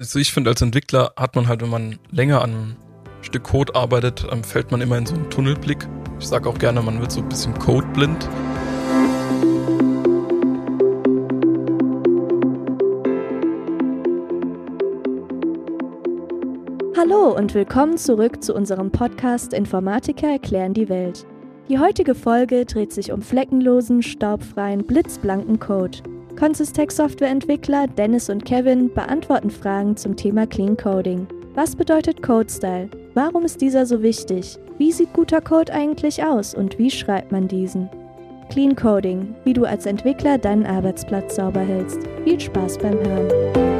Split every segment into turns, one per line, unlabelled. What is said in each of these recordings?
Also ich finde, als Entwickler hat man halt, wenn man länger an einem Stück Code arbeitet, ähm, fällt man immer in so einen Tunnelblick. Ich sage auch gerne, man wird so ein bisschen codeblind.
Hallo und willkommen zurück zu unserem Podcast Informatiker erklären die Welt. Die heutige Folge dreht sich um fleckenlosen, staubfreien, blitzblanken Code. Consistec Softwareentwickler Dennis und Kevin beantworten Fragen zum Thema Clean Coding. Was bedeutet Code-Style? Warum ist dieser so wichtig? Wie sieht guter Code eigentlich aus und wie schreibt man diesen? Clean Coding, wie du als Entwickler deinen Arbeitsplatz sauber hältst. Viel Spaß beim Hören.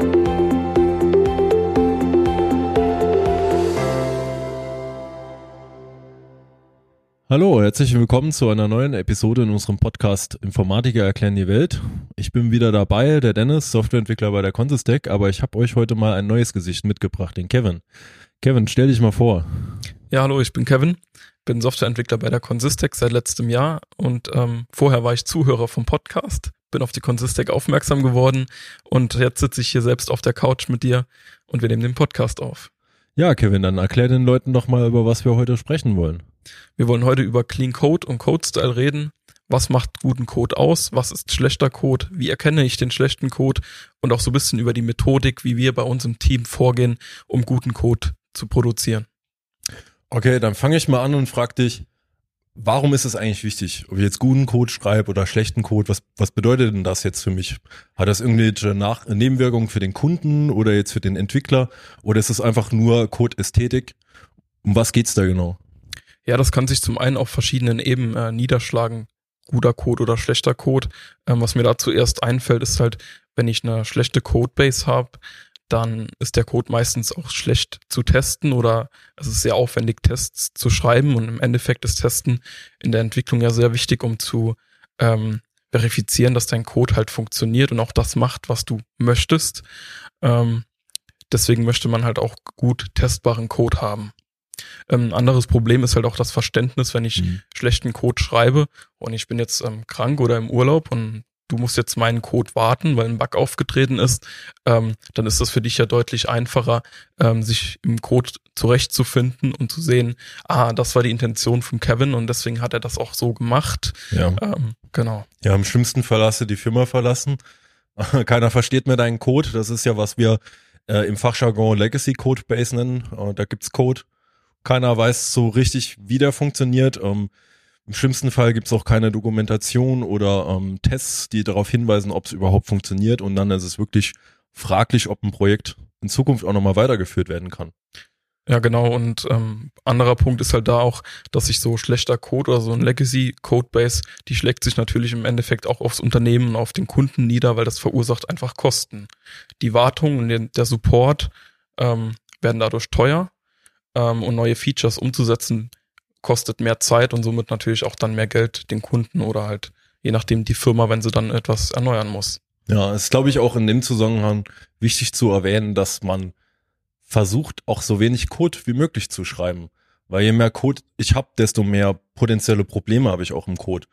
Hallo, herzlich willkommen zu einer neuen Episode in unserem Podcast Informatiker erklären die Welt. Ich bin wieder dabei, der Dennis, Softwareentwickler bei der Consistec, aber ich habe euch heute mal ein neues Gesicht mitgebracht, den Kevin. Kevin, stell dich mal vor.
Ja, hallo, ich bin Kevin, bin Softwareentwickler bei der Consistec seit letztem Jahr und ähm, vorher war ich Zuhörer vom Podcast, bin auf die Consistec aufmerksam geworden und jetzt sitze ich hier selbst auf der Couch mit dir und wir nehmen den Podcast auf.
Ja, Kevin, dann erklär den Leuten doch mal, über was wir heute sprechen wollen.
Wir wollen heute über Clean Code und Code Style reden. Was macht guten Code aus? Was ist schlechter Code? Wie erkenne ich den schlechten Code? Und auch so ein bisschen über die Methodik, wie wir bei uns im Team vorgehen, um guten Code zu produzieren.
Okay, dann fange ich mal an und frag dich, warum ist es eigentlich wichtig, ob ich jetzt guten Code schreibe oder schlechten Code? Was, was bedeutet denn das jetzt für mich? Hat das irgendwelche Nach Nebenwirkungen für den Kunden oder jetzt für den Entwickler? Oder ist es einfach nur Code-Ästhetik? Um was geht's da genau?
Ja, das kann sich zum einen auf verschiedenen Ebenen äh, niederschlagen. Guter Code oder schlechter Code. Ähm, was mir da zuerst einfällt, ist halt, wenn ich eine schlechte Codebase habe, dann ist der Code meistens auch schlecht zu testen oder es ist sehr aufwendig, Tests zu schreiben und im Endeffekt ist Testen in der Entwicklung ja sehr wichtig, um zu ähm, verifizieren, dass dein Code halt funktioniert und auch das macht, was du möchtest. Ähm, deswegen möchte man halt auch gut testbaren Code haben. Ähm, ein anderes Problem ist halt auch das Verständnis, wenn ich mhm. schlechten Code schreibe und ich bin jetzt ähm, krank oder im Urlaub und du musst jetzt meinen Code warten, weil ein Bug aufgetreten ist, ähm, dann ist das für dich ja deutlich einfacher, ähm, sich im Code zurechtzufinden und zu sehen, ah, das war die Intention von Kevin und deswegen hat er das auch so gemacht.
Ja. Ähm, genau. Ja, im schlimmsten Fall hast du die Firma verlassen. Keiner versteht mehr deinen Code. Das ist ja, was wir äh, im Fachjargon Legacy Code Base nennen. Äh, da gibt's Code keiner weiß so richtig, wie der funktioniert. Ähm, Im schlimmsten Fall gibt es auch keine Dokumentation oder ähm, Tests, die darauf hinweisen, ob es überhaupt funktioniert. Und dann ist es wirklich fraglich, ob ein Projekt in Zukunft auch nochmal weitergeführt werden kann.
Ja, genau. Und ähm, anderer Punkt ist halt da auch, dass sich so schlechter Code oder so ein Legacy Codebase, die schlägt sich natürlich im Endeffekt auch aufs Unternehmen und auf den Kunden nieder, weil das verursacht einfach Kosten. Die Wartung und der Support ähm, werden dadurch teuer ähm, und neue Features umzusetzen, kostet mehr Zeit und somit natürlich auch dann mehr Geld den Kunden oder halt je nachdem die Firma, wenn sie dann etwas erneuern muss.
Ja, ist glaube ich auch in dem Zusammenhang wichtig zu erwähnen, dass man versucht auch so wenig Code wie möglich zu schreiben, weil je mehr Code ich habe, desto mehr potenzielle Probleme habe ich auch im Code.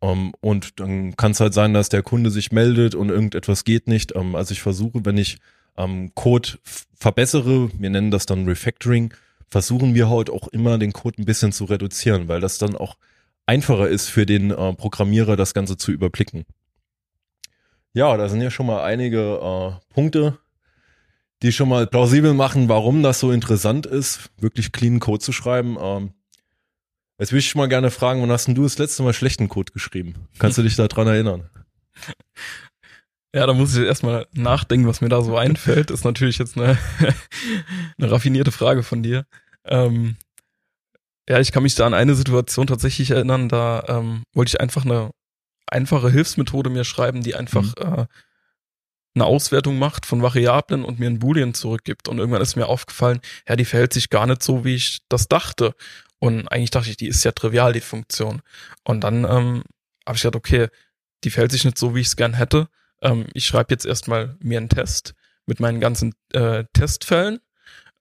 Um, ähm, und dann kann es halt sein, dass der Kunde sich meldet und irgendetwas geht nicht. Um, ähm, also ich versuche, wenn ich ähm, Code verbessere, wir nennen das dann Refactoring, versuchen wir heute auch immer den Code ein bisschen zu reduzieren, weil das dann auch einfacher ist für den äh, Programmierer, das Ganze zu überblicken. Ja, da sind ja schon mal einige äh, Punkte, die schon mal plausibel machen, warum das so interessant ist, wirklich clean Code zu schreiben. Ähm, jetzt würde ich mal gerne fragen, wann hast denn du das letzte Mal schlechten Code geschrieben? Kannst du dich daran erinnern?
Ja, da muss ich erstmal nachdenken, was mir da so einfällt. Ist natürlich jetzt eine, eine raffinierte Frage von dir. Ähm, ja, ich kann mich da an eine Situation tatsächlich erinnern, da ähm, wollte ich einfach eine einfache Hilfsmethode mir schreiben, die einfach mhm. äh, eine Auswertung macht von Variablen und mir ein Boolean zurückgibt. Und irgendwann ist mir aufgefallen, ja, die verhält sich gar nicht so, wie ich das dachte. Und eigentlich dachte ich, die ist ja trivial, die Funktion. Und dann ähm, habe ich gedacht, okay, die verhält sich nicht so, wie ich es gern hätte ähm, ich schreibe jetzt erstmal mir einen Test mit meinen ganzen äh, Testfällen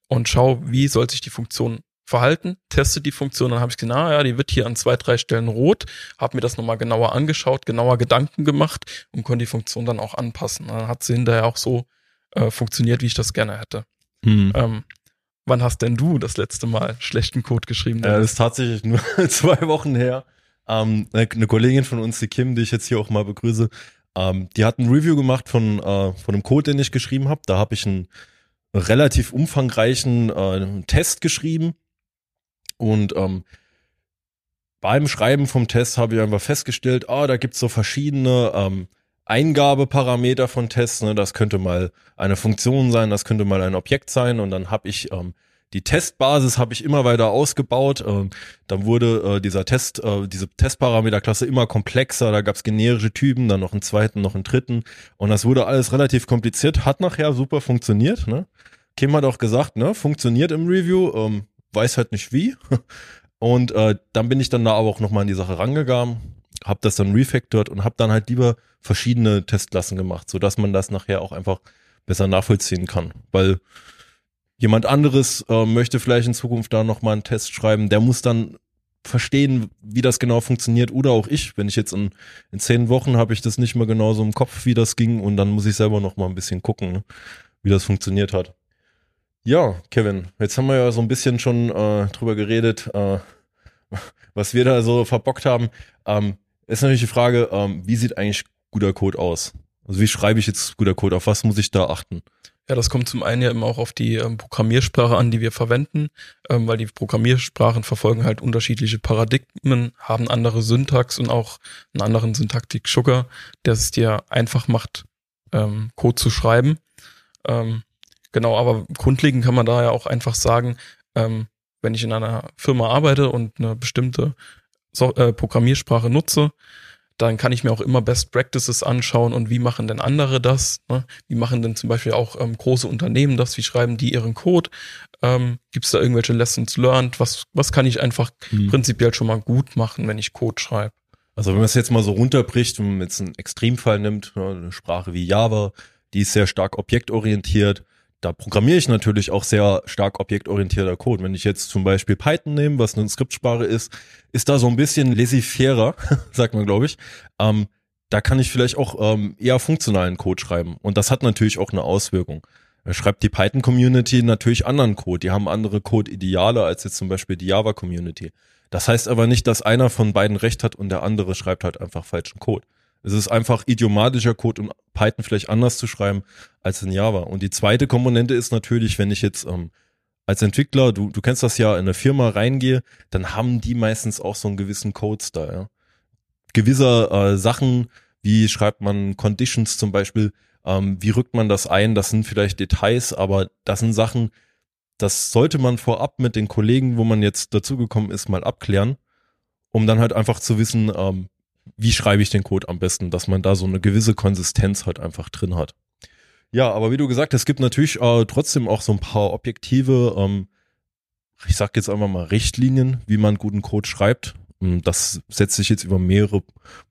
und schaue, wie soll sich die Funktion verhalten, teste die Funktion, dann habe ich gesehen, ah ja, die wird hier an zwei, drei Stellen rot, habe mir das nochmal genauer angeschaut, genauer Gedanken gemacht und konnte die Funktion dann auch anpassen. Dann hat sie hinterher auch so äh, funktioniert, wie ich das gerne hätte.
Hm.
Ähm, wann hast denn du das letzte Mal schlechten Code geschrieben?
Ja, das ist tatsächlich nur zwei Wochen her. Ähm, eine Kollegin von uns, die Kim, die ich jetzt hier auch mal begrüße, ähm, die hat ein Review gemacht von, äh, von einem Code, den ich geschrieben habe. Da habe ich einen relativ umfangreichen äh, Test geschrieben. Und ähm, beim Schreiben vom Test habe ich einfach festgestellt, ah, da gibt's so verschiedene ähm, Eingabeparameter von Tests. Ne? Das könnte mal eine Funktion sein, das könnte mal ein Objekt sein. Und dann habe ich ähm, die Testbasis habe ich immer weiter ausgebaut. Ähm, dann wurde äh, dieser Test, äh, diese Testparameterklasse immer komplexer. Da gab es generische Typen, dann noch einen zweiten, noch einen dritten. Und das wurde alles relativ kompliziert. Hat nachher super funktioniert. Ne? Kim hat auch gesagt, ne, funktioniert im Review, ähm, weiß halt nicht wie. Und äh, dann bin ich dann da aber auch nochmal in die Sache rangegangen, habe das dann refactored und habe dann halt lieber verschiedene Testklassen gemacht, so dass man das nachher auch einfach besser nachvollziehen kann. Weil jemand anderes äh, möchte vielleicht in Zukunft da nochmal einen Test schreiben, der muss dann verstehen, wie das genau funktioniert oder auch ich. Wenn ich jetzt in, in zehn Wochen habe ich das nicht mehr genauso im Kopf, wie das ging und dann muss ich selber nochmal ein bisschen gucken, ne, wie das funktioniert hat. Ja, Kevin, jetzt haben wir ja so ein bisschen schon äh, drüber geredet, äh, was wir da so verbockt haben. Ähm, ist natürlich die Frage, ähm, wie sieht eigentlich guter Code aus? Also wie schreibe ich jetzt guter Code? Auf was muss ich da achten?
Ja, das kommt zum einen ja immer auch auf die ähm, Programmiersprache an, die wir verwenden, ähm, weil die Programmiersprachen verfolgen halt unterschiedliche Paradigmen, haben andere Syntax und auch einen anderen Syntaktik-Sugar, der es dir einfach macht, ähm, Code zu schreiben. Ähm, genau, aber grundlegend kann man da ja auch einfach sagen, ähm, wenn ich in einer Firma arbeite und eine bestimmte so äh, Programmiersprache nutze, dann kann ich mir auch immer Best Practices anschauen und wie machen denn andere das? Ne? Wie machen denn zum Beispiel auch ähm, große Unternehmen das? Wie schreiben die ihren Code? Ähm, Gibt es da irgendwelche Lessons learned? Was, was kann ich einfach hm. prinzipiell schon mal gut machen, wenn ich Code schreibe?
Also wenn man es jetzt mal so runterbricht, wenn man jetzt einen Extremfall nimmt, ne, eine Sprache wie Java, die ist sehr stark objektorientiert, da programmiere ich natürlich auch sehr stark objektorientierter Code. Wenn ich jetzt zum Beispiel Python nehme, was eine Skriptsprache ist, ist da so ein bisschen laissez-fairer, sagt man, glaube ich. Ähm, da kann ich vielleicht auch ähm, eher funktionalen Code schreiben. Und das hat natürlich auch eine Auswirkung. Da schreibt die Python-Community natürlich anderen Code. Die haben andere Code-Ideale als jetzt zum Beispiel die Java-Community. Das heißt aber nicht, dass einer von beiden recht hat und der andere schreibt halt einfach falschen Code. Es ist einfach idiomatischer Code, um Python vielleicht anders zu schreiben als in Java. Und die zweite Komponente ist natürlich, wenn ich jetzt ähm, als Entwickler, du, du kennst das ja, in eine Firma reingehe, dann haben die meistens auch so einen gewissen Code-Style. Ja? Gewisse äh, Sachen, wie schreibt man Conditions zum Beispiel, ähm, wie rückt man das ein, das sind vielleicht Details, aber das sind Sachen, das sollte man vorab mit den Kollegen, wo man jetzt dazugekommen ist, mal abklären, um dann halt einfach zu wissen, ähm, wie schreibe ich den Code am besten, dass man da so eine gewisse Konsistenz halt einfach drin hat. Ja, aber wie du gesagt hast, es gibt natürlich äh, trotzdem auch so ein paar objektive, ähm, ich sag jetzt einfach mal Richtlinien, wie man guten Code schreibt. Und das setzt sich jetzt über mehrere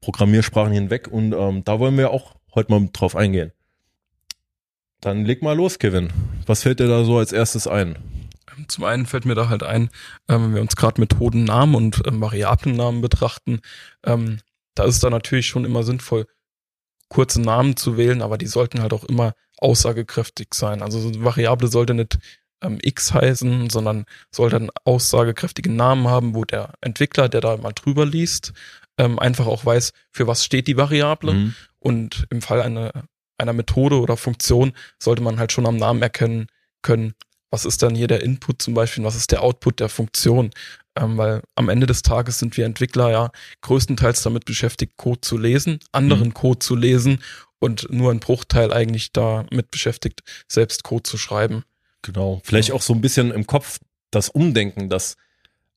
Programmiersprachen hinweg und ähm, da wollen wir auch heute mal drauf eingehen. Dann leg mal los, Kevin. Was fällt dir da so als erstes ein?
Zum einen fällt mir da halt ein, ähm, wenn wir uns gerade Methodennamen und ähm, Variablennamen betrachten, ähm, da ist es dann natürlich schon immer sinnvoll, kurze Namen zu wählen, aber die sollten halt auch immer aussagekräftig sein. Also so eine Variable sollte nicht ähm, x heißen, sondern sollte einen aussagekräftigen Namen haben, wo der Entwickler, der da mal drüber liest, ähm, einfach auch weiß, für was steht die Variable. Mhm. Und im Fall einer, einer Methode oder Funktion sollte man halt schon am Namen erkennen können, was ist dann hier der Input zum Beispiel, was ist der Output der Funktion. Ähm, weil am Ende des Tages sind wir Entwickler ja größtenteils damit beschäftigt, Code zu lesen, anderen mhm. Code zu lesen und nur ein Bruchteil eigentlich damit beschäftigt, selbst Code zu schreiben.
Genau. Vielleicht ja. auch so ein bisschen im Kopf das Umdenken, dass,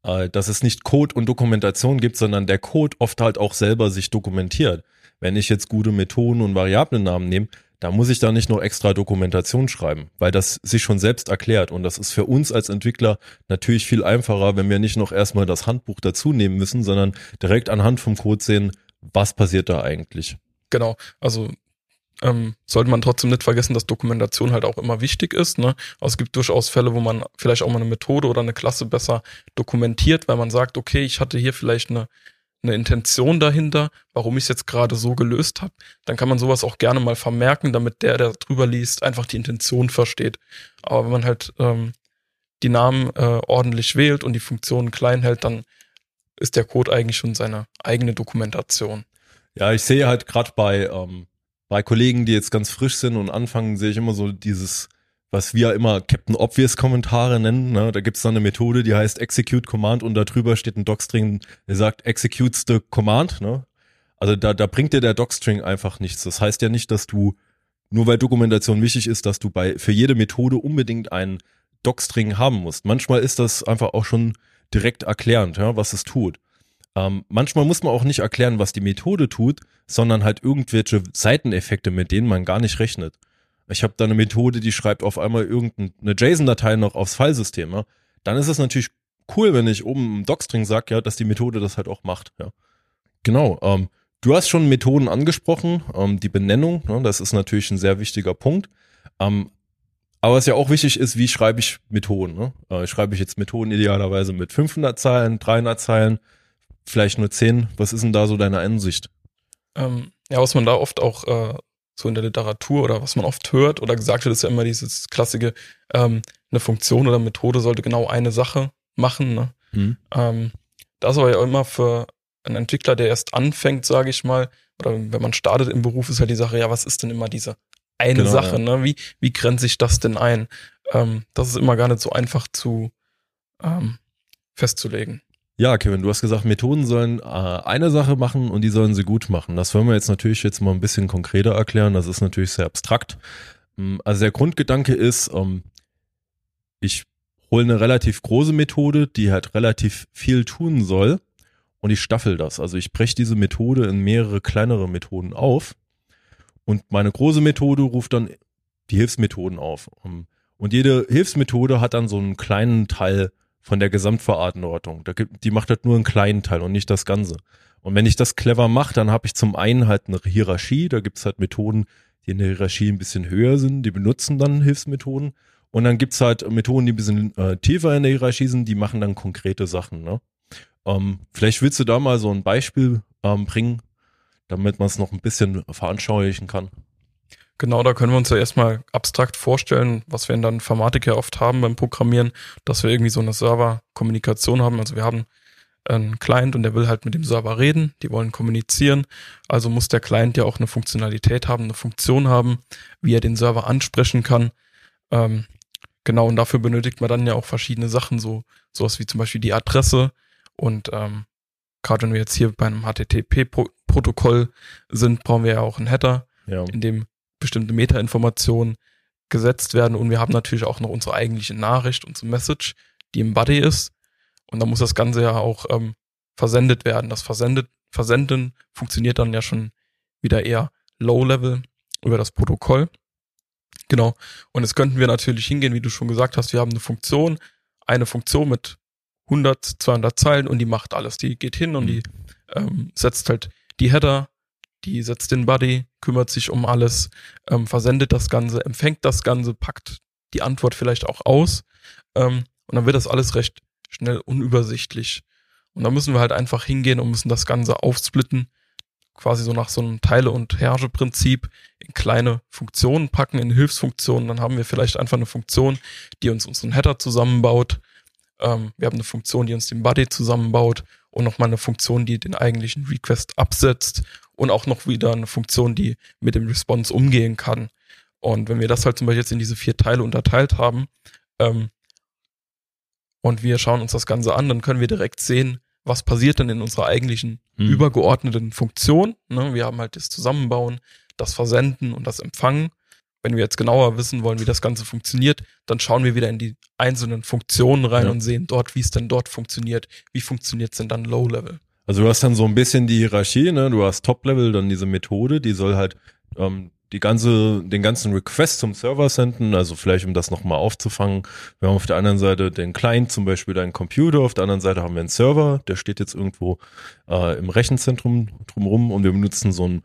äh, dass es nicht Code und Dokumentation gibt, sondern der Code oft halt auch selber sich dokumentiert. Wenn ich jetzt gute Methoden und Variablennamen nehme, da muss ich da nicht noch extra Dokumentation schreiben, weil das sich schon selbst erklärt. Und das ist für uns als Entwickler natürlich viel einfacher, wenn wir nicht noch erstmal das Handbuch dazu nehmen müssen, sondern direkt anhand vom Code sehen, was passiert da eigentlich.
Genau, also ähm, sollte man trotzdem nicht vergessen, dass Dokumentation halt auch immer wichtig ist. Ne? Also es gibt durchaus Fälle, wo man vielleicht auch mal eine Methode oder eine Klasse besser dokumentiert, weil man sagt, okay, ich hatte hier vielleicht eine eine Intention dahinter, warum ich es jetzt gerade so gelöst habe, dann kann man sowas auch gerne mal vermerken, damit der, der drüber liest, einfach die Intention versteht. Aber wenn man halt ähm, die Namen äh, ordentlich wählt und die Funktionen klein hält, dann ist der Code eigentlich schon seine eigene Dokumentation.
Ja, ich sehe halt gerade bei, ähm, bei Kollegen, die jetzt ganz frisch sind und anfangen, sehe ich immer so dieses, was wir immer Captain Obvious Kommentare nennen. Ne? Da gibt's dann eine Methode, die heißt Execute Command und da drüber steht ein Docstring, der sagt Executes the Command. Ne? Also da, da bringt dir der Docstring einfach nichts. Das heißt ja nicht, dass du, nur weil Dokumentation wichtig ist, dass du bei für jede Methode unbedingt einen Docstring haben musst. Manchmal ist das einfach auch schon direkt erklärend, ja, was es tut. Ähm, manchmal muss man auch nicht erklären, was die Methode tut, sondern halt irgendwelche Seiteneffekte, mit denen man gar nicht rechnet. Ich habe da eine Methode, die schreibt auf einmal irgendeine JSON-Datei noch aufs Filesystem. Ja. Dann ist es natürlich cool, wenn ich oben im Docstring sage, ja, dass die Methode das halt auch macht. Ja. Genau. Ähm, du hast schon Methoden angesprochen, ähm, die Benennung, ne, das ist natürlich ein sehr wichtiger Punkt. Ähm, aber was ja auch wichtig ist, wie schreibe ich Methoden? Ne? Äh, schreibe ich jetzt Methoden idealerweise mit 500 Zeilen, 300 Zeilen, vielleicht nur 10? Was ist denn da so deine Ansicht?
Ähm, ja, was man da oft auch äh, so in der Literatur oder was man oft hört oder gesagt wird, ist ja immer dieses klassische, ähm, eine Funktion oder Methode sollte genau eine Sache machen. Ne? Hm. Ähm, das aber ja immer für einen Entwickler, der erst anfängt, sage ich mal, oder wenn man startet im Beruf, ist halt die Sache, ja, was ist denn immer diese eine genau, Sache, ja. ne? Wie, wie grenze ich das denn ein? Ähm, das ist immer gar nicht so einfach zu ähm, festzulegen.
Ja, Kevin, du hast gesagt, Methoden sollen äh, eine Sache machen und die sollen sie gut machen. Das wollen wir jetzt natürlich jetzt mal ein bisschen konkreter erklären. Das ist natürlich sehr abstrakt. Ähm, also der Grundgedanke ist, ähm, ich hole eine relativ große Methode, die halt relativ viel tun soll und ich staffel das. Also ich breche diese Methode in mehrere kleinere Methoden auf und meine große Methode ruft dann die Hilfsmethoden auf. Und jede Hilfsmethode hat dann so einen kleinen Teil von der Gesamtverantwortung. Die macht halt nur einen kleinen Teil und nicht das Ganze. Und wenn ich das clever mache, dann habe ich zum einen halt eine Hierarchie. Da gibt's halt Methoden, die in der Hierarchie ein bisschen höher sind, die benutzen dann Hilfsmethoden. Und dann gibt's halt Methoden, die ein bisschen äh, tiefer in der Hierarchie sind, die machen dann konkrete Sachen. Ne? Ähm, vielleicht willst du da mal so ein Beispiel ähm, bringen, damit man es noch ein bisschen veranschaulichen kann.
Genau, da können wir uns ja erstmal abstrakt vorstellen, was wir in der Informatik ja oft haben beim Programmieren, dass wir irgendwie so eine Server-Kommunikation haben. Also wir haben einen Client und der will halt mit dem Server reden, die wollen kommunizieren. Also muss der Client ja auch eine Funktionalität haben, eine Funktion haben, wie er den Server ansprechen kann. Ähm, genau, und dafür benötigt man dann ja auch verschiedene Sachen, so sowas wie zum Beispiel die Adresse und ähm, gerade wenn wir jetzt hier bei einem HTTP-Protokoll sind, brauchen wir ja auch einen Header, ja. in dem bestimmte Metainformationen gesetzt werden und wir haben natürlich auch noch unsere eigentliche Nachricht, unsere Message, die im Body ist und da muss das Ganze ja auch ähm, versendet werden. Das Versendet, Versenden funktioniert dann ja schon wieder eher Low-Level über das Protokoll. Genau. Und jetzt könnten wir natürlich hingehen, wie du schon gesagt hast, wir haben eine Funktion, eine Funktion mit 100, 200 Zeilen und die macht alles. Die geht hin und die mhm. ähm, setzt halt die Header, die setzt den Body, kümmert sich um alles, ähm, versendet das Ganze, empfängt das Ganze, packt die Antwort vielleicht auch aus ähm, und dann wird das alles recht schnell unübersichtlich. Und da müssen wir halt einfach hingehen und müssen das Ganze aufsplitten, quasi so nach so einem Teile- und Herrscheprinzip in kleine Funktionen packen, in Hilfsfunktionen. Dann haben wir vielleicht einfach eine Funktion, die uns unseren Header zusammenbaut, ähm, wir haben eine Funktion, die uns den Body zusammenbaut und nochmal eine Funktion, die den eigentlichen Request absetzt und auch noch wieder eine Funktion, die mit dem Response umgehen kann. Und wenn wir das halt zum Beispiel jetzt in diese vier Teile unterteilt haben ähm, und wir schauen uns das Ganze an, dann können wir direkt sehen, was passiert denn in unserer eigentlichen hm. übergeordneten Funktion. Ne? Wir haben halt das Zusammenbauen, das Versenden und das Empfangen wenn wir jetzt genauer wissen wollen, wie das Ganze funktioniert, dann schauen wir wieder in die einzelnen Funktionen rein ja. und sehen dort, wie es denn dort funktioniert. Wie funktioniert es denn dann Low-Level?
Also du hast dann so ein bisschen die Hierarchie, ne? Du hast Top-Level, dann diese Methode, die soll halt ähm, die ganze, den ganzen Request zum Server senden, also vielleicht um das nochmal aufzufangen. Wir haben auf der anderen Seite den Client, zum Beispiel deinen Computer, auf der anderen Seite haben wir einen Server, der steht jetzt irgendwo äh, im Rechenzentrum drumrum und wir benutzen so ein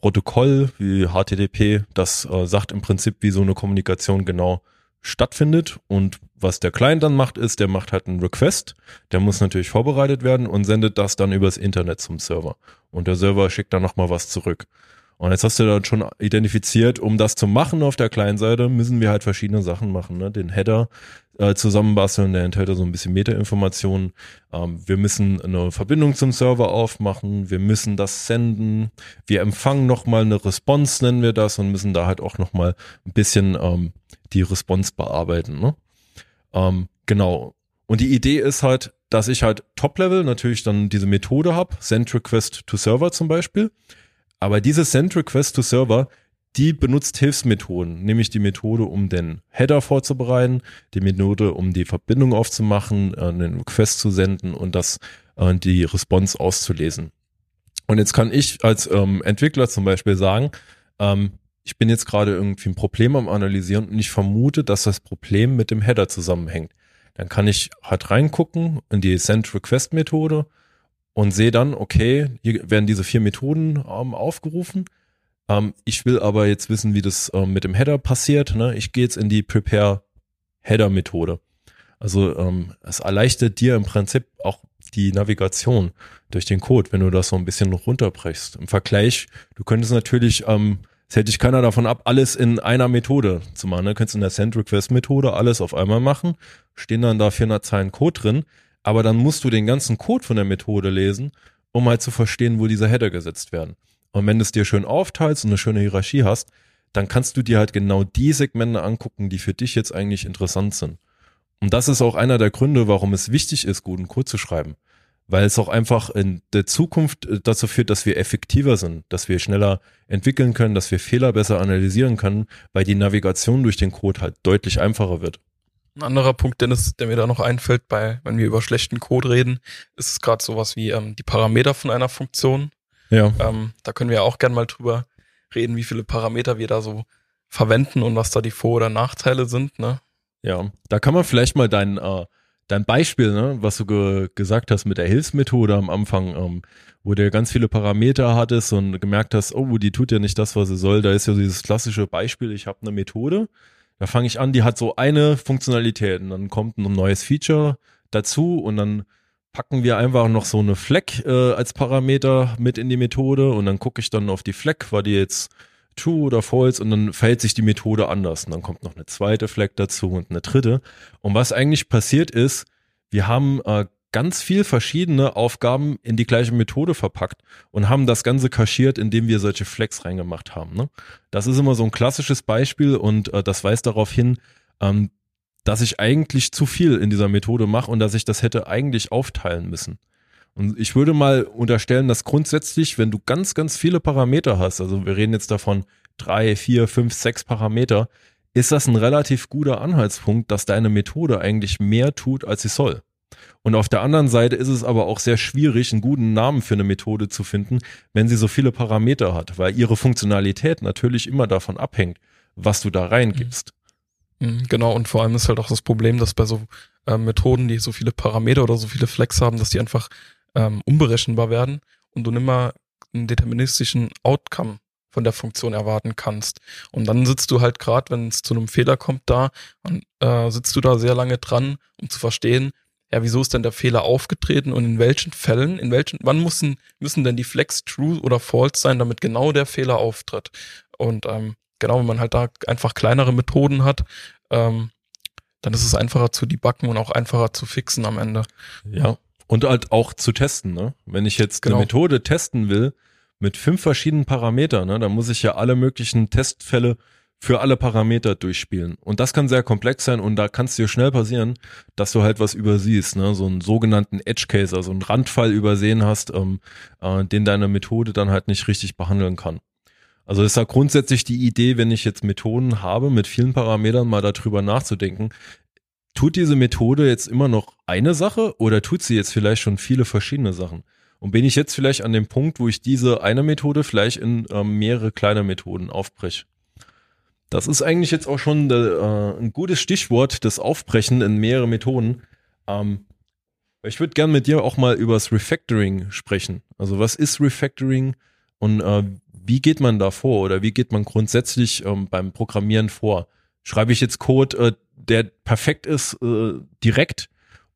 Protokoll wie HTTP, das äh, sagt im Prinzip, wie so eine Kommunikation genau stattfindet und was der Client dann macht, ist, der macht halt einen Request, der muss natürlich vorbereitet werden und sendet das dann übers Internet zum Server. Und der Server schickt dann nochmal was zurück. Und jetzt hast du dann schon identifiziert, um das zu machen auf der Client-Seite, müssen wir halt verschiedene Sachen machen. Ne? Den Header äh, zusammenbasteln, der enthält so ein bisschen Metainformationen. Ähm, wir müssen eine Verbindung zum Server aufmachen, wir müssen das senden, wir empfangen nochmal eine Response, nennen wir das, und müssen da halt auch nochmal ein bisschen ähm, die Response bearbeiten. Ne? Ähm, genau. Und die Idee ist halt, dass ich halt Top-Level natürlich dann diese Methode habe, Send Request to Server zum Beispiel. Aber diese Send Request to Server, die benutzt Hilfsmethoden, nämlich die Methode, um den Header vorzubereiten, die Methode, um die Verbindung aufzumachen, äh, einen Request zu senden und das äh, die Response auszulesen. Und jetzt kann ich als ähm, Entwickler zum Beispiel sagen, ähm, ich bin jetzt gerade irgendwie ein Problem am Analysieren und ich vermute, dass das Problem mit dem Header zusammenhängt. Dann kann ich halt reingucken in die Send Request Methode und sehe dann, okay, hier werden diese vier Methoden ähm, aufgerufen. Ähm, ich will aber jetzt wissen, wie das ähm, mit dem Header passiert. Ne? Ich gehe jetzt in die Prepare Header Methode. Also ähm, es erleichtert dir im Prinzip auch die Navigation durch den Code, wenn du das so ein bisschen runterbrechst. Im Vergleich, du könntest natürlich ähm, es hält dich keiner davon ab, alles in einer Methode zu machen. Ne? Du könntest in der Send Request Methode alles auf einmal machen, stehen dann da 400 Zeilen Code drin, aber dann musst du den ganzen Code von der Methode lesen, um halt zu verstehen, wo diese Header gesetzt werden. Und wenn du es dir schön aufteilst und eine schöne Hierarchie hast, dann kannst du dir halt genau die Segmente angucken, die für dich jetzt eigentlich interessant sind. Und das ist auch einer der Gründe, warum es wichtig ist, guten Code zu schreiben weil es auch einfach in der Zukunft äh, dazu führt, dass wir effektiver sind, dass wir schneller entwickeln können, dass wir Fehler besser analysieren können, weil die Navigation durch den Code halt deutlich einfacher wird.
Ein anderer Punkt, Dennis, der mir da noch einfällt, bei, wenn wir über schlechten Code reden, ist es gerade sowas wie ähm, die Parameter von einer Funktion. Ja. Ähm, da können wir auch gern mal drüber reden, wie viele Parameter wir da so verwenden und was da die Vor- oder Nachteile sind. Ne?
Ja, da kann man vielleicht mal deinen äh, dein Beispiel, ne, was du ge gesagt hast mit der Hilfsmethode am Anfang, ähm, wo du ganz viele Parameter hattest und gemerkt hast, oh, die tut ja nicht das, was sie soll. Da ist ja dieses klassische Beispiel, ich habe eine Methode, da fange ich an, die hat so eine Funktionalität und dann kommt ein neues Feature dazu und dann packen wir einfach noch so eine Fleck äh, als Parameter mit in die Methode und dann gucke ich dann auf die Fleck, war die jetzt true oder false und dann verhält sich die Methode anders. Und dann kommt noch eine zweite Flag dazu und eine dritte. Und was eigentlich passiert ist, wir haben äh, ganz viel verschiedene Aufgaben in die gleiche Methode verpackt und haben das Ganze kaschiert, indem wir solche Flags reingemacht haben. Ne? Das ist immer so ein klassisches Beispiel und äh, das weist darauf hin, ähm, dass ich eigentlich zu viel in dieser Methode mache und dass ich das hätte eigentlich aufteilen müssen. Und ich würde mal unterstellen, dass grundsätzlich, wenn du ganz, ganz viele Parameter hast, also wir reden jetzt davon drei, vier, fünf, sechs Parameter, ist das ein relativ guter Anhaltspunkt, dass deine Methode eigentlich mehr tut, als sie soll. Und auf der anderen Seite ist es aber auch sehr schwierig, einen guten Namen für eine Methode zu finden, wenn sie so viele Parameter hat, weil ihre Funktionalität natürlich immer davon abhängt, was du da reingibst.
Mhm. Mhm, genau, und vor allem ist halt auch das Problem, dass bei so äh, Methoden, die so viele Parameter oder so viele Flex haben, dass die einfach ähm, unberechenbar werden und du nimmer einen deterministischen Outcome von der Funktion erwarten kannst. Und dann sitzt du halt gerade, wenn es zu einem Fehler kommt, da und äh, sitzt du da sehr lange dran, um zu verstehen, ja, wieso ist denn der Fehler aufgetreten und in welchen Fällen, in welchen, wann müssen, müssen denn die Flex true oder false sein, damit genau der Fehler auftritt. Und ähm, genau, wenn man halt da einfach kleinere Methoden hat, ähm, dann ist es einfacher zu debuggen und auch einfacher zu fixen am Ende.
Ja, und halt auch zu testen, ne? Wenn ich jetzt genau. eine Methode testen will mit fünf verschiedenen Parametern, ne, dann muss ich ja alle möglichen Testfälle für alle Parameter durchspielen. Und das kann sehr komplex sein und da kann es dir schnell passieren, dass du halt was übersiehst, ne? so einen sogenannten Edge Case, also einen Randfall übersehen hast, ähm, äh, den deine Methode dann halt nicht richtig behandeln kann. Also ist da grundsätzlich die Idee, wenn ich jetzt Methoden habe, mit vielen Parametern mal darüber nachzudenken, tut diese Methode jetzt immer noch eine Sache oder tut sie jetzt vielleicht schon viele verschiedene Sachen? Und bin ich jetzt vielleicht an dem Punkt, wo ich diese eine Methode vielleicht in ähm, mehrere kleine Methoden aufbreche? Das ist eigentlich jetzt auch schon äh, ein gutes Stichwort, das Aufbrechen in mehrere Methoden. Ähm, ich würde gern mit dir auch mal über das Refactoring sprechen. Also was ist Refactoring und äh, wie geht man da vor oder wie geht man grundsätzlich ähm, beim Programmieren vor? Schreibe ich jetzt Code, äh, der perfekt ist, äh, direkt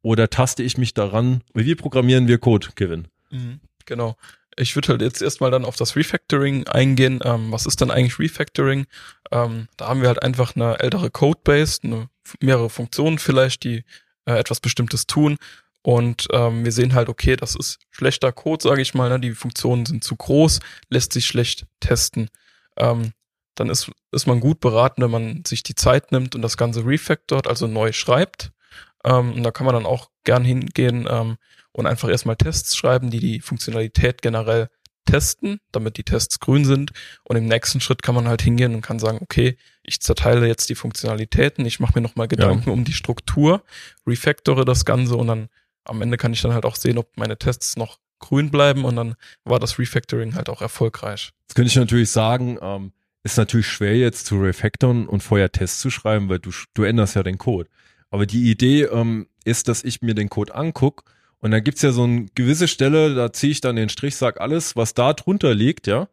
oder taste ich mich daran? Wie programmieren wir Code, Kevin?
Mhm, genau. Ich würde halt jetzt erstmal dann auf das Refactoring eingehen. Ähm, was ist dann eigentlich Refactoring? Ähm, da haben wir halt einfach eine ältere Codebase, eine, mehrere Funktionen vielleicht, die äh, etwas Bestimmtes tun. Und ähm, wir sehen halt, okay, das ist schlechter Code, sage ich mal. Ne? Die Funktionen sind zu groß, lässt sich schlecht testen. Ähm, dann ist, ist man gut beraten, wenn man sich die Zeit nimmt und das Ganze refactort, also neu schreibt. Ähm, und da kann man dann auch gern hingehen ähm, und einfach erstmal Tests schreiben, die die Funktionalität generell testen, damit die Tests grün sind. Und im nächsten Schritt kann man halt hingehen und kann sagen, okay, ich zerteile jetzt die Funktionalitäten, ich mache mir nochmal Gedanken ja. um die Struktur, refactore das Ganze und dann am Ende kann ich dann halt auch sehen, ob meine Tests noch grün bleiben und dann war das Refactoring halt auch erfolgreich.
Jetzt könnte ich natürlich sagen, ähm, ist natürlich schwer jetzt zu refactoren und vorher Tests zu schreiben, weil du, du änderst ja den Code. Aber die Idee ähm, ist, dass ich mir den Code anguck und dann gibt's ja so eine gewisse Stelle, da ziehe ich dann den Strich, sag alles, was da drunter liegt, ja,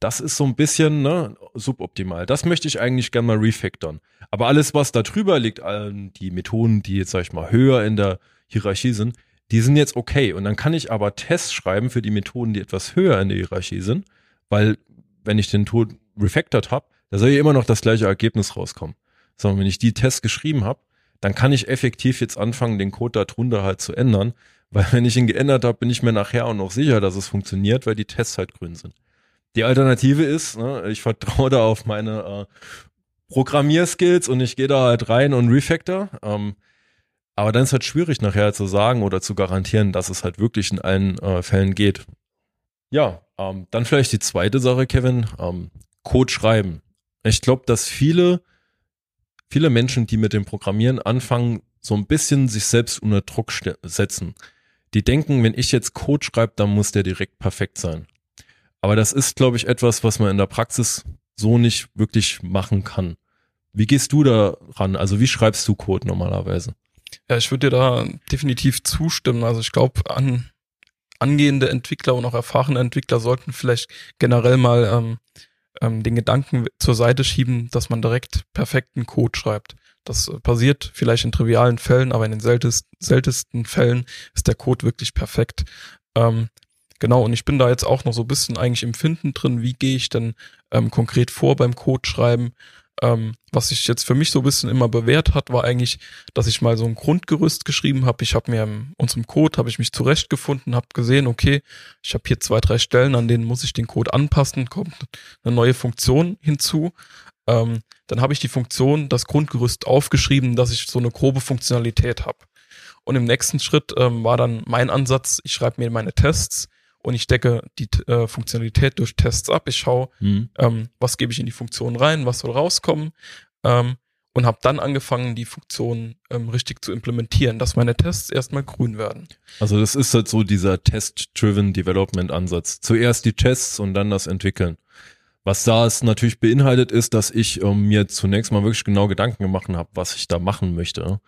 das ist so ein bisschen ne, suboptimal. Das möchte ich eigentlich gerne mal refactoren. Aber alles, was da drüber liegt, die Methoden, die jetzt, sag ich mal, höher in der Hierarchie sind, die sind jetzt okay. Und dann kann ich aber Tests schreiben für die Methoden, die etwas höher in der Hierarchie sind, weil wenn ich den Tod refactored habe, da soll ja immer noch das gleiche Ergebnis rauskommen. Sondern wenn ich die Tests geschrieben habe, dann kann ich effektiv jetzt anfangen, den Code darunter halt zu ändern. Weil wenn ich ihn geändert habe, bin ich mir nachher auch noch sicher, dass es funktioniert, weil die Tests halt grün sind. Die Alternative ist, ne, ich vertraue da auf meine äh, Programmierskills und ich gehe da halt rein und refactor. Ähm, aber dann ist halt schwierig nachher zu sagen oder zu garantieren, dass es halt wirklich in allen äh, Fällen geht. Ja, ähm, dann vielleicht die zweite Sache, Kevin, ähm, Code schreiben. Ich glaube, dass viele viele Menschen, die mit dem Programmieren anfangen, so ein bisschen sich selbst unter Druck setzen. Die denken, wenn ich jetzt Code schreibe, dann muss der direkt perfekt sein. Aber das ist, glaube ich, etwas, was man in der Praxis so nicht wirklich machen kann. Wie gehst du da ran? Also wie schreibst du Code normalerweise?
Ja, ich würde dir da definitiv zustimmen. Also ich glaube, an angehende Entwickler und auch erfahrene Entwickler sollten vielleicht generell mal ähm, ähm, den Gedanken zur Seite schieben, dass man direkt perfekten Code schreibt. Das äh, passiert vielleicht in trivialen Fällen, aber in den seltensten, seltensten Fällen ist der Code wirklich perfekt. Ähm, genau, und ich bin da jetzt auch noch so ein bisschen eigentlich im Finden drin, wie gehe ich denn ähm, konkret vor beim Code schreiben. Ähm, was sich jetzt für mich so ein bisschen immer bewährt hat, war eigentlich, dass ich mal so ein Grundgerüst geschrieben habe. Ich habe mir in unserem Code, habe ich mich zurechtgefunden, habe gesehen, okay, ich habe hier zwei, drei Stellen, an denen muss ich den Code anpassen, kommt eine neue Funktion hinzu. Ähm, dann habe ich die Funktion, das Grundgerüst aufgeschrieben, dass ich so eine grobe Funktionalität habe. Und im nächsten Schritt ähm, war dann mein Ansatz, ich schreibe mir meine Tests, und ich decke die äh, Funktionalität durch Tests ab. Ich schaue, mhm. ähm, was gebe ich in die Funktion rein, was soll rauskommen ähm, und habe dann angefangen, die Funktion ähm, richtig zu implementieren, dass meine Tests erstmal grün werden.
Also das ist halt so dieser Test-Driven Development Ansatz. Zuerst die Tests und dann das Entwickeln. Was da es natürlich beinhaltet, ist, dass ich ähm, mir zunächst mal wirklich genau Gedanken gemacht habe, was ich da machen möchte.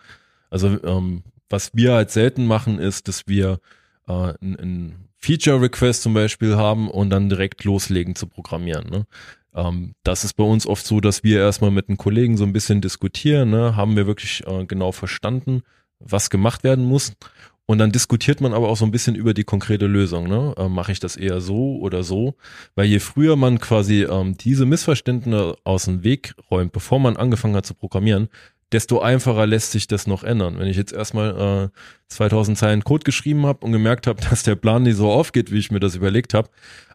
Also ähm, was wir halt selten machen, ist, dass wir äh, ein, ein Feature Request zum Beispiel haben und dann direkt loslegen zu programmieren. Ne? Ähm, das ist bei uns oft so, dass wir erstmal mit einem Kollegen so ein bisschen diskutieren, ne? haben wir wirklich äh, genau verstanden, was gemacht werden muss. Und dann diskutiert man aber auch so ein bisschen über die konkrete Lösung. Ne? Äh, Mache ich das eher so oder so? Weil je früher man quasi ähm, diese Missverständnisse aus dem Weg räumt, bevor man angefangen hat zu programmieren, desto einfacher lässt sich das noch ändern. Wenn ich jetzt erstmal äh, 2000 Zeilen Code geschrieben habe und gemerkt habe, dass der Plan nicht so aufgeht, wie ich mir das überlegt habe,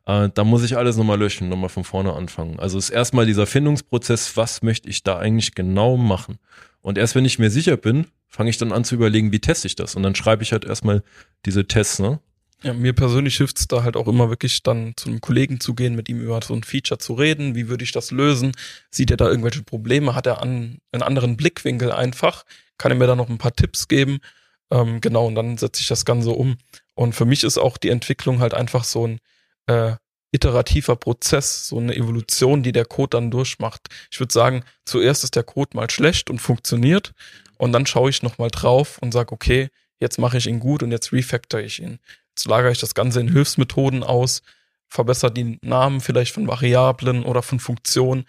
äh, dann muss ich alles nochmal löschen, nochmal von vorne anfangen. Also ist erstmal dieser Findungsprozess, was möchte ich da eigentlich genau machen? Und erst wenn ich mir sicher bin, fange ich dann an zu überlegen, wie teste ich das? Und dann schreibe ich halt erstmal diese Tests, ne?
Ja, mir persönlich hilft's da halt auch immer wirklich dann zu einem Kollegen zu gehen, mit ihm über so ein Feature zu reden. Wie würde ich das lösen? Sieht er da irgendwelche Probleme? Hat er an, einen anderen Blickwinkel einfach? Kann er mir da noch ein paar Tipps geben? Ähm, genau, und dann setze ich das Ganze um. Und für mich ist auch die Entwicklung halt einfach so ein äh, iterativer Prozess, so eine Evolution, die der Code dann durchmacht. Ich würde sagen, zuerst ist der Code mal schlecht und funktioniert und dann schaue ich nochmal drauf und sage, okay, jetzt mache ich ihn gut und jetzt refactor ich ihn. Jetzt lagere ich das Ganze in Hilfsmethoden aus, verbessere die Namen vielleicht von Variablen oder von Funktionen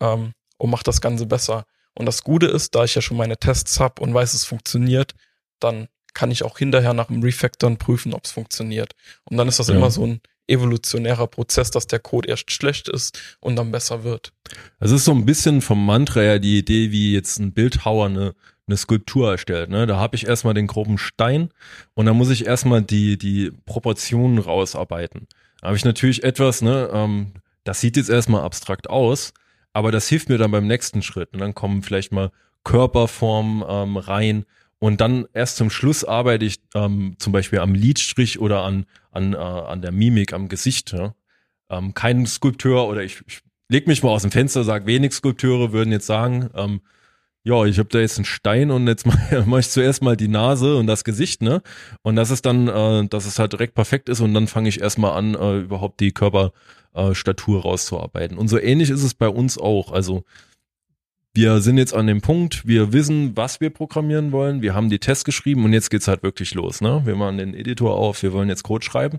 ähm, und mache das Ganze besser. Und das Gute ist, da ich ja schon meine Tests habe und weiß, es funktioniert, dann kann ich auch hinterher nach dem Refactoren prüfen, ob es funktioniert. Und dann ist das ja. immer so ein evolutionärer Prozess, dass der Code erst schlecht ist und dann besser wird.
Es ist so ein bisschen vom Mantra her die Idee, wie jetzt ein Bildhauer eine, eine Skulptur erstellt. Ne? Da habe ich erstmal den groben Stein und dann muss ich erstmal die, die Proportionen rausarbeiten. Da habe ich natürlich etwas, ne, ähm, das sieht jetzt erstmal abstrakt aus, aber das hilft mir dann beim nächsten Schritt. Und dann kommen vielleicht mal Körperformen ähm, rein und dann erst zum Schluss arbeite ich ähm, zum Beispiel am Lidstrich oder an, an, äh, an der Mimik, am Gesicht. Ja? Ähm, kein Skulpteur oder ich, ich leg mich mal aus dem Fenster, sag wenig Skulpteure würden jetzt sagen, ähm, ja, ich habe da jetzt einen Stein und jetzt mache mach ich zuerst mal die Nase und das Gesicht, ne? Und das ist dann, äh, dass es halt direkt perfekt ist und dann fange ich erstmal an, äh, überhaupt die Körperstatur äh, rauszuarbeiten. Und so ähnlich ist es bei uns auch. Also wir sind jetzt an dem Punkt, wir wissen, was wir programmieren wollen, wir haben die Tests geschrieben und jetzt geht's halt wirklich los. Ne? Wir machen den Editor auf, wir wollen jetzt Code schreiben.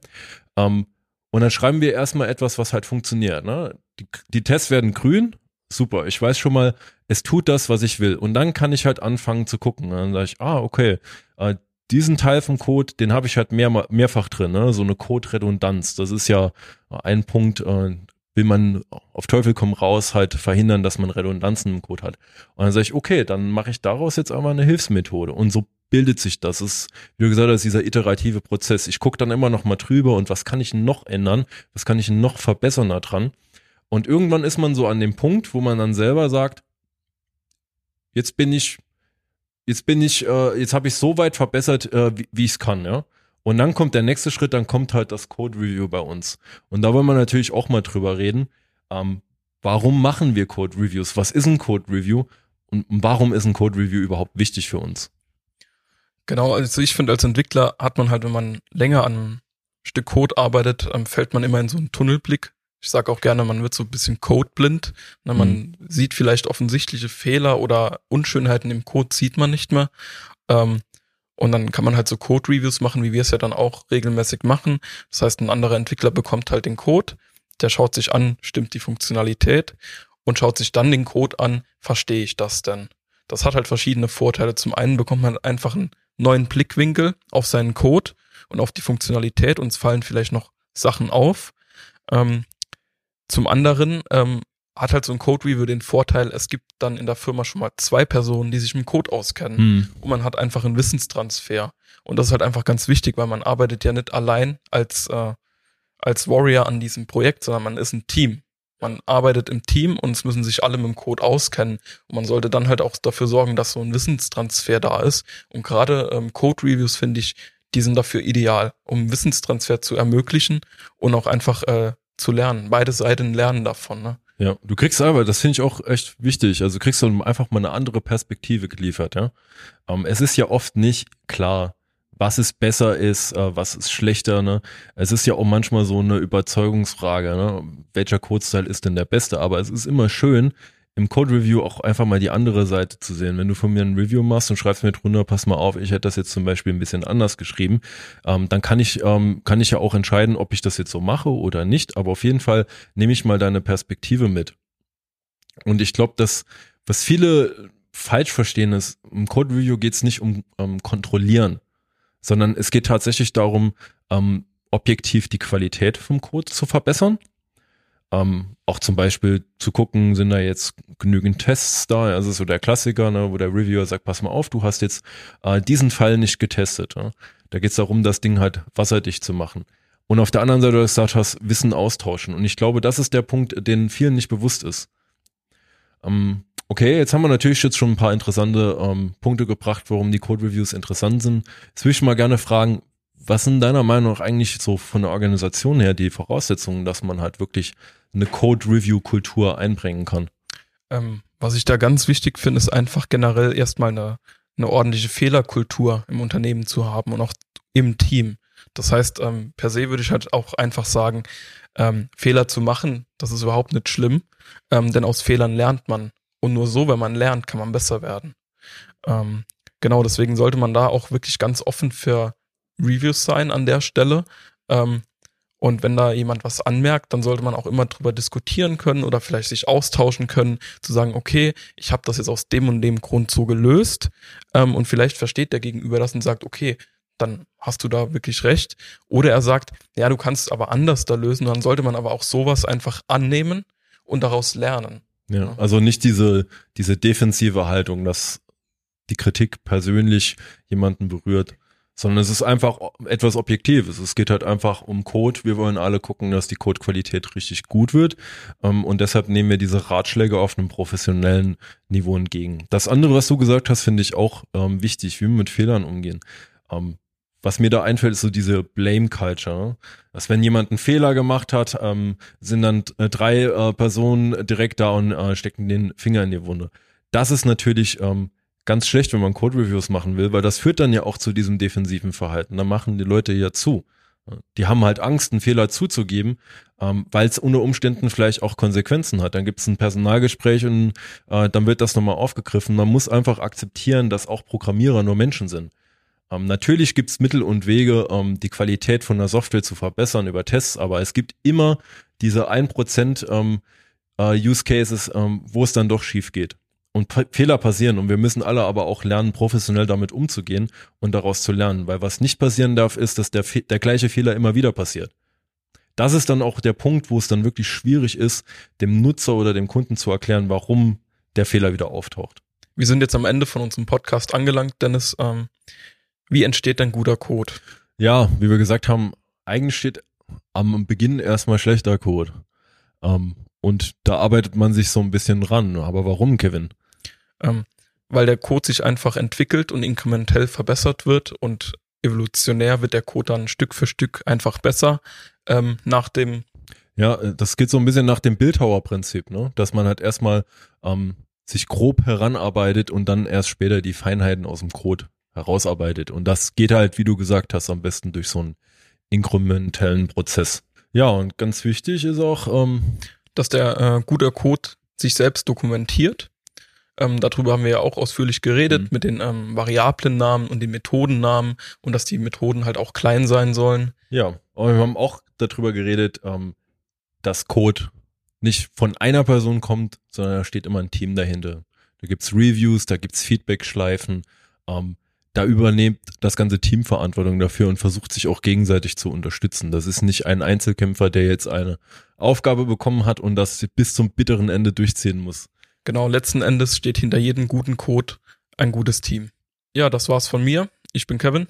Ähm, und dann schreiben wir erstmal etwas, was halt funktioniert. Ne? Die, die Tests werden grün, super. Ich weiß schon mal, es tut das, was ich will. Und dann kann ich halt anfangen zu gucken. Dann sage ich, ah, okay, äh, diesen Teil vom Code, den habe ich halt mehr, mehrfach drin, ne? so eine Code-Redundanz. Das ist ja ein Punkt, äh, will man auf Teufel komm raus halt verhindern, dass man Redundanzen im Code hat. Und dann sage ich, okay, dann mache ich daraus jetzt einmal eine Hilfsmethode. Und so bildet sich das. ist, wie du gesagt hast, dieser iterative Prozess. Ich gucke dann immer noch mal drüber und was kann ich noch ändern? Was kann ich noch verbessern daran? Und irgendwann ist man so an dem Punkt, wo man dann selber sagt, jetzt bin ich, jetzt bin ich, äh, jetzt habe ich so weit verbessert, äh, wie, wie ich es kann, ja. Und dann kommt der nächste Schritt, dann kommt halt das Code Review bei uns. Und da wollen wir natürlich auch mal drüber reden. Ähm, warum machen wir Code Reviews? Was ist ein Code Review? Und warum ist ein Code Review überhaupt wichtig für uns?
Genau, also ich finde, als Entwickler hat man halt, wenn man länger an einem Stück Code arbeitet, ähm, fällt man immer in so einen Tunnelblick. Ich sage auch gerne, man wird so ein bisschen codeblind. Man mhm. sieht vielleicht offensichtliche Fehler oder Unschönheiten im Code sieht man nicht mehr. Ähm, und dann kann man halt so Code-Reviews machen, wie wir es ja dann auch regelmäßig machen. Das heißt, ein anderer Entwickler bekommt halt den Code, der schaut sich an, stimmt die Funktionalität und schaut sich dann den Code an, verstehe ich das denn? Das hat halt verschiedene Vorteile. Zum einen bekommt man einfach einen neuen Blickwinkel auf seinen Code und auf die Funktionalität und es fallen vielleicht noch Sachen auf. Ähm, zum anderen ähm, hat halt so ein Code Review den Vorteil, es gibt dann in der Firma schon mal zwei Personen, die sich mit Code auskennen. Hm. Und man hat einfach einen Wissenstransfer. Und das ist halt einfach ganz wichtig, weil man arbeitet ja nicht allein als, äh, als Warrior an diesem Projekt, sondern man ist ein Team. Man arbeitet im Team und es müssen sich alle mit dem Code auskennen. Und man sollte dann halt auch dafür sorgen, dass so ein Wissenstransfer da ist. Und gerade ähm, Code-Reviews finde ich, die sind dafür ideal, um Wissenstransfer zu ermöglichen und auch einfach äh, zu lernen. Beide Seiten lernen davon. Ne?
Ja, du kriegst aber, das finde ich auch echt wichtig, also kriegst du einfach mal eine andere Perspektive geliefert, ja. Ähm, es ist ja oft nicht klar, was es besser ist, äh, was ist schlechter, ne? Es ist ja auch manchmal so eine Überzeugungsfrage, ne? Welcher Code-Style ist denn der beste? Aber es ist immer schön, im Code Review auch einfach mal die andere Seite zu sehen. Wenn du von mir ein Review machst und schreibst mir drunter, pass mal auf, ich hätte das jetzt zum Beispiel ein bisschen anders geschrieben, ähm, dann kann ich, ähm, kann ich ja auch entscheiden, ob ich das jetzt so mache oder nicht. Aber auf jeden Fall nehme ich mal deine Perspektive mit. Und ich glaube, dass, was viele falsch verstehen ist, im Code Review geht es nicht um ähm, Kontrollieren, sondern es geht tatsächlich darum, ähm, objektiv die Qualität vom Code zu verbessern ähm, auch zum Beispiel zu gucken, sind da jetzt genügend Tests da? Also so der Klassiker, ne, wo der Reviewer sagt, pass mal auf, du hast jetzt äh, diesen Fall nicht getestet. Ne? Da geht es darum, das Ding halt wasserdicht zu machen. Und auf der anderen Seite, du gesagt hast, Wissen austauschen. Und ich glaube, das ist der Punkt, den vielen nicht bewusst ist. Ähm, okay, jetzt haben wir natürlich jetzt schon ein paar interessante ähm, Punkte gebracht, warum die Code Reviews interessant sind. Jetzt würde ich mal gerne fragen, was sind deiner Meinung nach eigentlich so von der Organisation her die Voraussetzungen, dass man halt wirklich eine Code-Review-Kultur einbringen kann?
Ähm, was ich da ganz wichtig finde, ist einfach generell erstmal eine, eine ordentliche Fehlerkultur im Unternehmen zu haben und auch im Team. Das heißt, ähm, per se würde ich halt auch einfach sagen, ähm, Fehler zu machen, das ist überhaupt nicht schlimm, ähm, denn aus Fehlern lernt man. Und nur so, wenn man lernt, kann man besser werden. Ähm, genau, deswegen sollte man da auch wirklich ganz offen für Reviews sein an der Stelle. Ähm, Und wenn da jemand was anmerkt, dann sollte man auch immer drüber diskutieren können oder vielleicht sich austauschen können, zu sagen, okay, ich habe das jetzt aus dem und dem Grund so gelöst. Ähm, und vielleicht versteht der Gegenüber das und sagt, okay, dann hast du da wirklich recht. Oder er sagt, ja, du kannst aber anders da lösen. Dann sollte man aber auch sowas einfach annehmen und daraus lernen.
Ja, also nicht diese, diese defensive Haltung, dass die Kritik persönlich jemanden berührt, sondern es ist einfach etwas Objektives. Es geht halt einfach um Code. Wir wollen alle gucken, dass die Codequalität richtig gut wird. Ähm, und deshalb nehmen wir diese Ratschläge auf einem professionellen Niveau entgegen. Das andere, was du gesagt hast, finde ich auch ähm, wichtig, wie wir mit Fehlern umgehen. Ähm, was mir da einfällt, ist so diese Blame Culture. Dass wenn jemand einen Fehler gemacht hat, sind dann äh, drei äh, Personen direkt da und äh, stecken den Finger in die Wunde. Das ist natürlich ganz schlecht, wenn man Code Reviews machen will, weil das führt dann ja auch zu diesem defensiven Verhalten. Da machen die Leute ja zu. Die haben halt Angst, einen Fehler zuzugeben, ähm, weil es unter Umständen vielleicht auch Konsequenzen hat. Dann gibt es ein Personalgespräch und äh, dann wird das nochmal aufgegriffen. Man muss einfach akzeptieren, dass auch Programmierer nur Menschen sind. Ähm, natürlich gibt es Mittel und Wege, ähm, die Qualität von der Software zu verbessern über Tests, aber es gibt immer diese 1% ähm, äh, Use Cases, ähm, wo es dann doch schief geht und Fehler passieren und wir müssen alle aber auch lernen, professionell damit umzugehen und daraus zu lernen, weil was nicht passieren darf, ist, dass der, der gleiche Fehler immer wieder passiert. Das ist dann auch der Punkt, wo es dann wirklich schwierig ist, dem Nutzer oder dem Kunden zu erklären, warum der Fehler wieder auftaucht.
Wir sind jetzt am Ende von unserem Podcast angelangt, Dennis. Ähm, wie entsteht denn guter Code?
Ja, wie wir gesagt haben, eigentlich steht am Beginn erstmal schlechter Code. Ähm, und da arbeitet man sich so ein bisschen ran. Aber warum, Kevin?
Ähm, weil der Code sich einfach entwickelt und inkrementell verbessert wird und evolutionär wird der Code dann Stück für Stück einfach besser ähm, nach dem
ja, das geht so ein bisschen nach dem Bildhauerprinzip, ne? Dass man halt erstmal ähm, sich grob heranarbeitet und dann erst später die Feinheiten aus dem Code herausarbeitet. Und das geht halt, wie du gesagt hast, am besten durch so einen inkrementellen Prozess. Ja, und ganz wichtig ist auch, ähm,
dass der äh, guter Code sich selbst dokumentiert ähm, darüber haben wir ja auch ausführlich geredet mhm. mit den ähm, Variablennamen und den Methodennamen und dass die Methoden halt auch klein sein sollen.
Ja, aber wir haben auch darüber geredet, ähm, dass Code nicht von einer Person kommt, sondern da steht immer ein Team dahinter. Da gibt's Reviews, da gibt's Feedback-Schleifen. Ähm, da übernimmt das ganze Team Verantwortung dafür und versucht sich auch gegenseitig zu unterstützen. Das ist nicht ein Einzelkämpfer, der jetzt eine Aufgabe bekommen hat und das bis zum bitteren Ende durchziehen muss.
Genau, letzten Endes steht hinter jedem guten Code ein gutes Team. Ja, das war's von mir. Ich bin Kevin.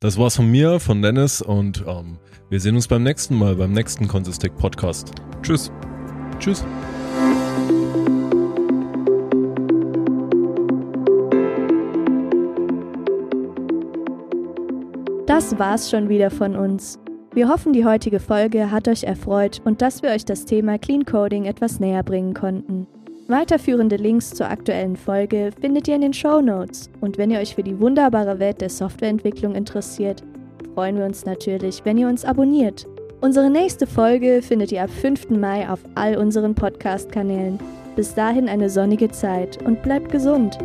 Das war's von mir, von Dennis und ähm, wir sehen uns beim nächsten Mal, beim nächsten Consistec Podcast.
Tschüss.
Tschüss.
Das war's schon wieder von uns. Wir hoffen, die heutige Folge hat euch erfreut und dass wir euch das Thema Clean Coding etwas näher bringen konnten. Weiterführende Links zur aktuellen Folge findet ihr in den Show Notes. Und wenn ihr euch für die wunderbare Welt der Softwareentwicklung interessiert, freuen wir uns natürlich, wenn ihr uns abonniert. Unsere nächste Folge findet ihr ab 5. Mai auf all unseren Podcast-Kanälen. Bis dahin eine sonnige Zeit und bleibt gesund.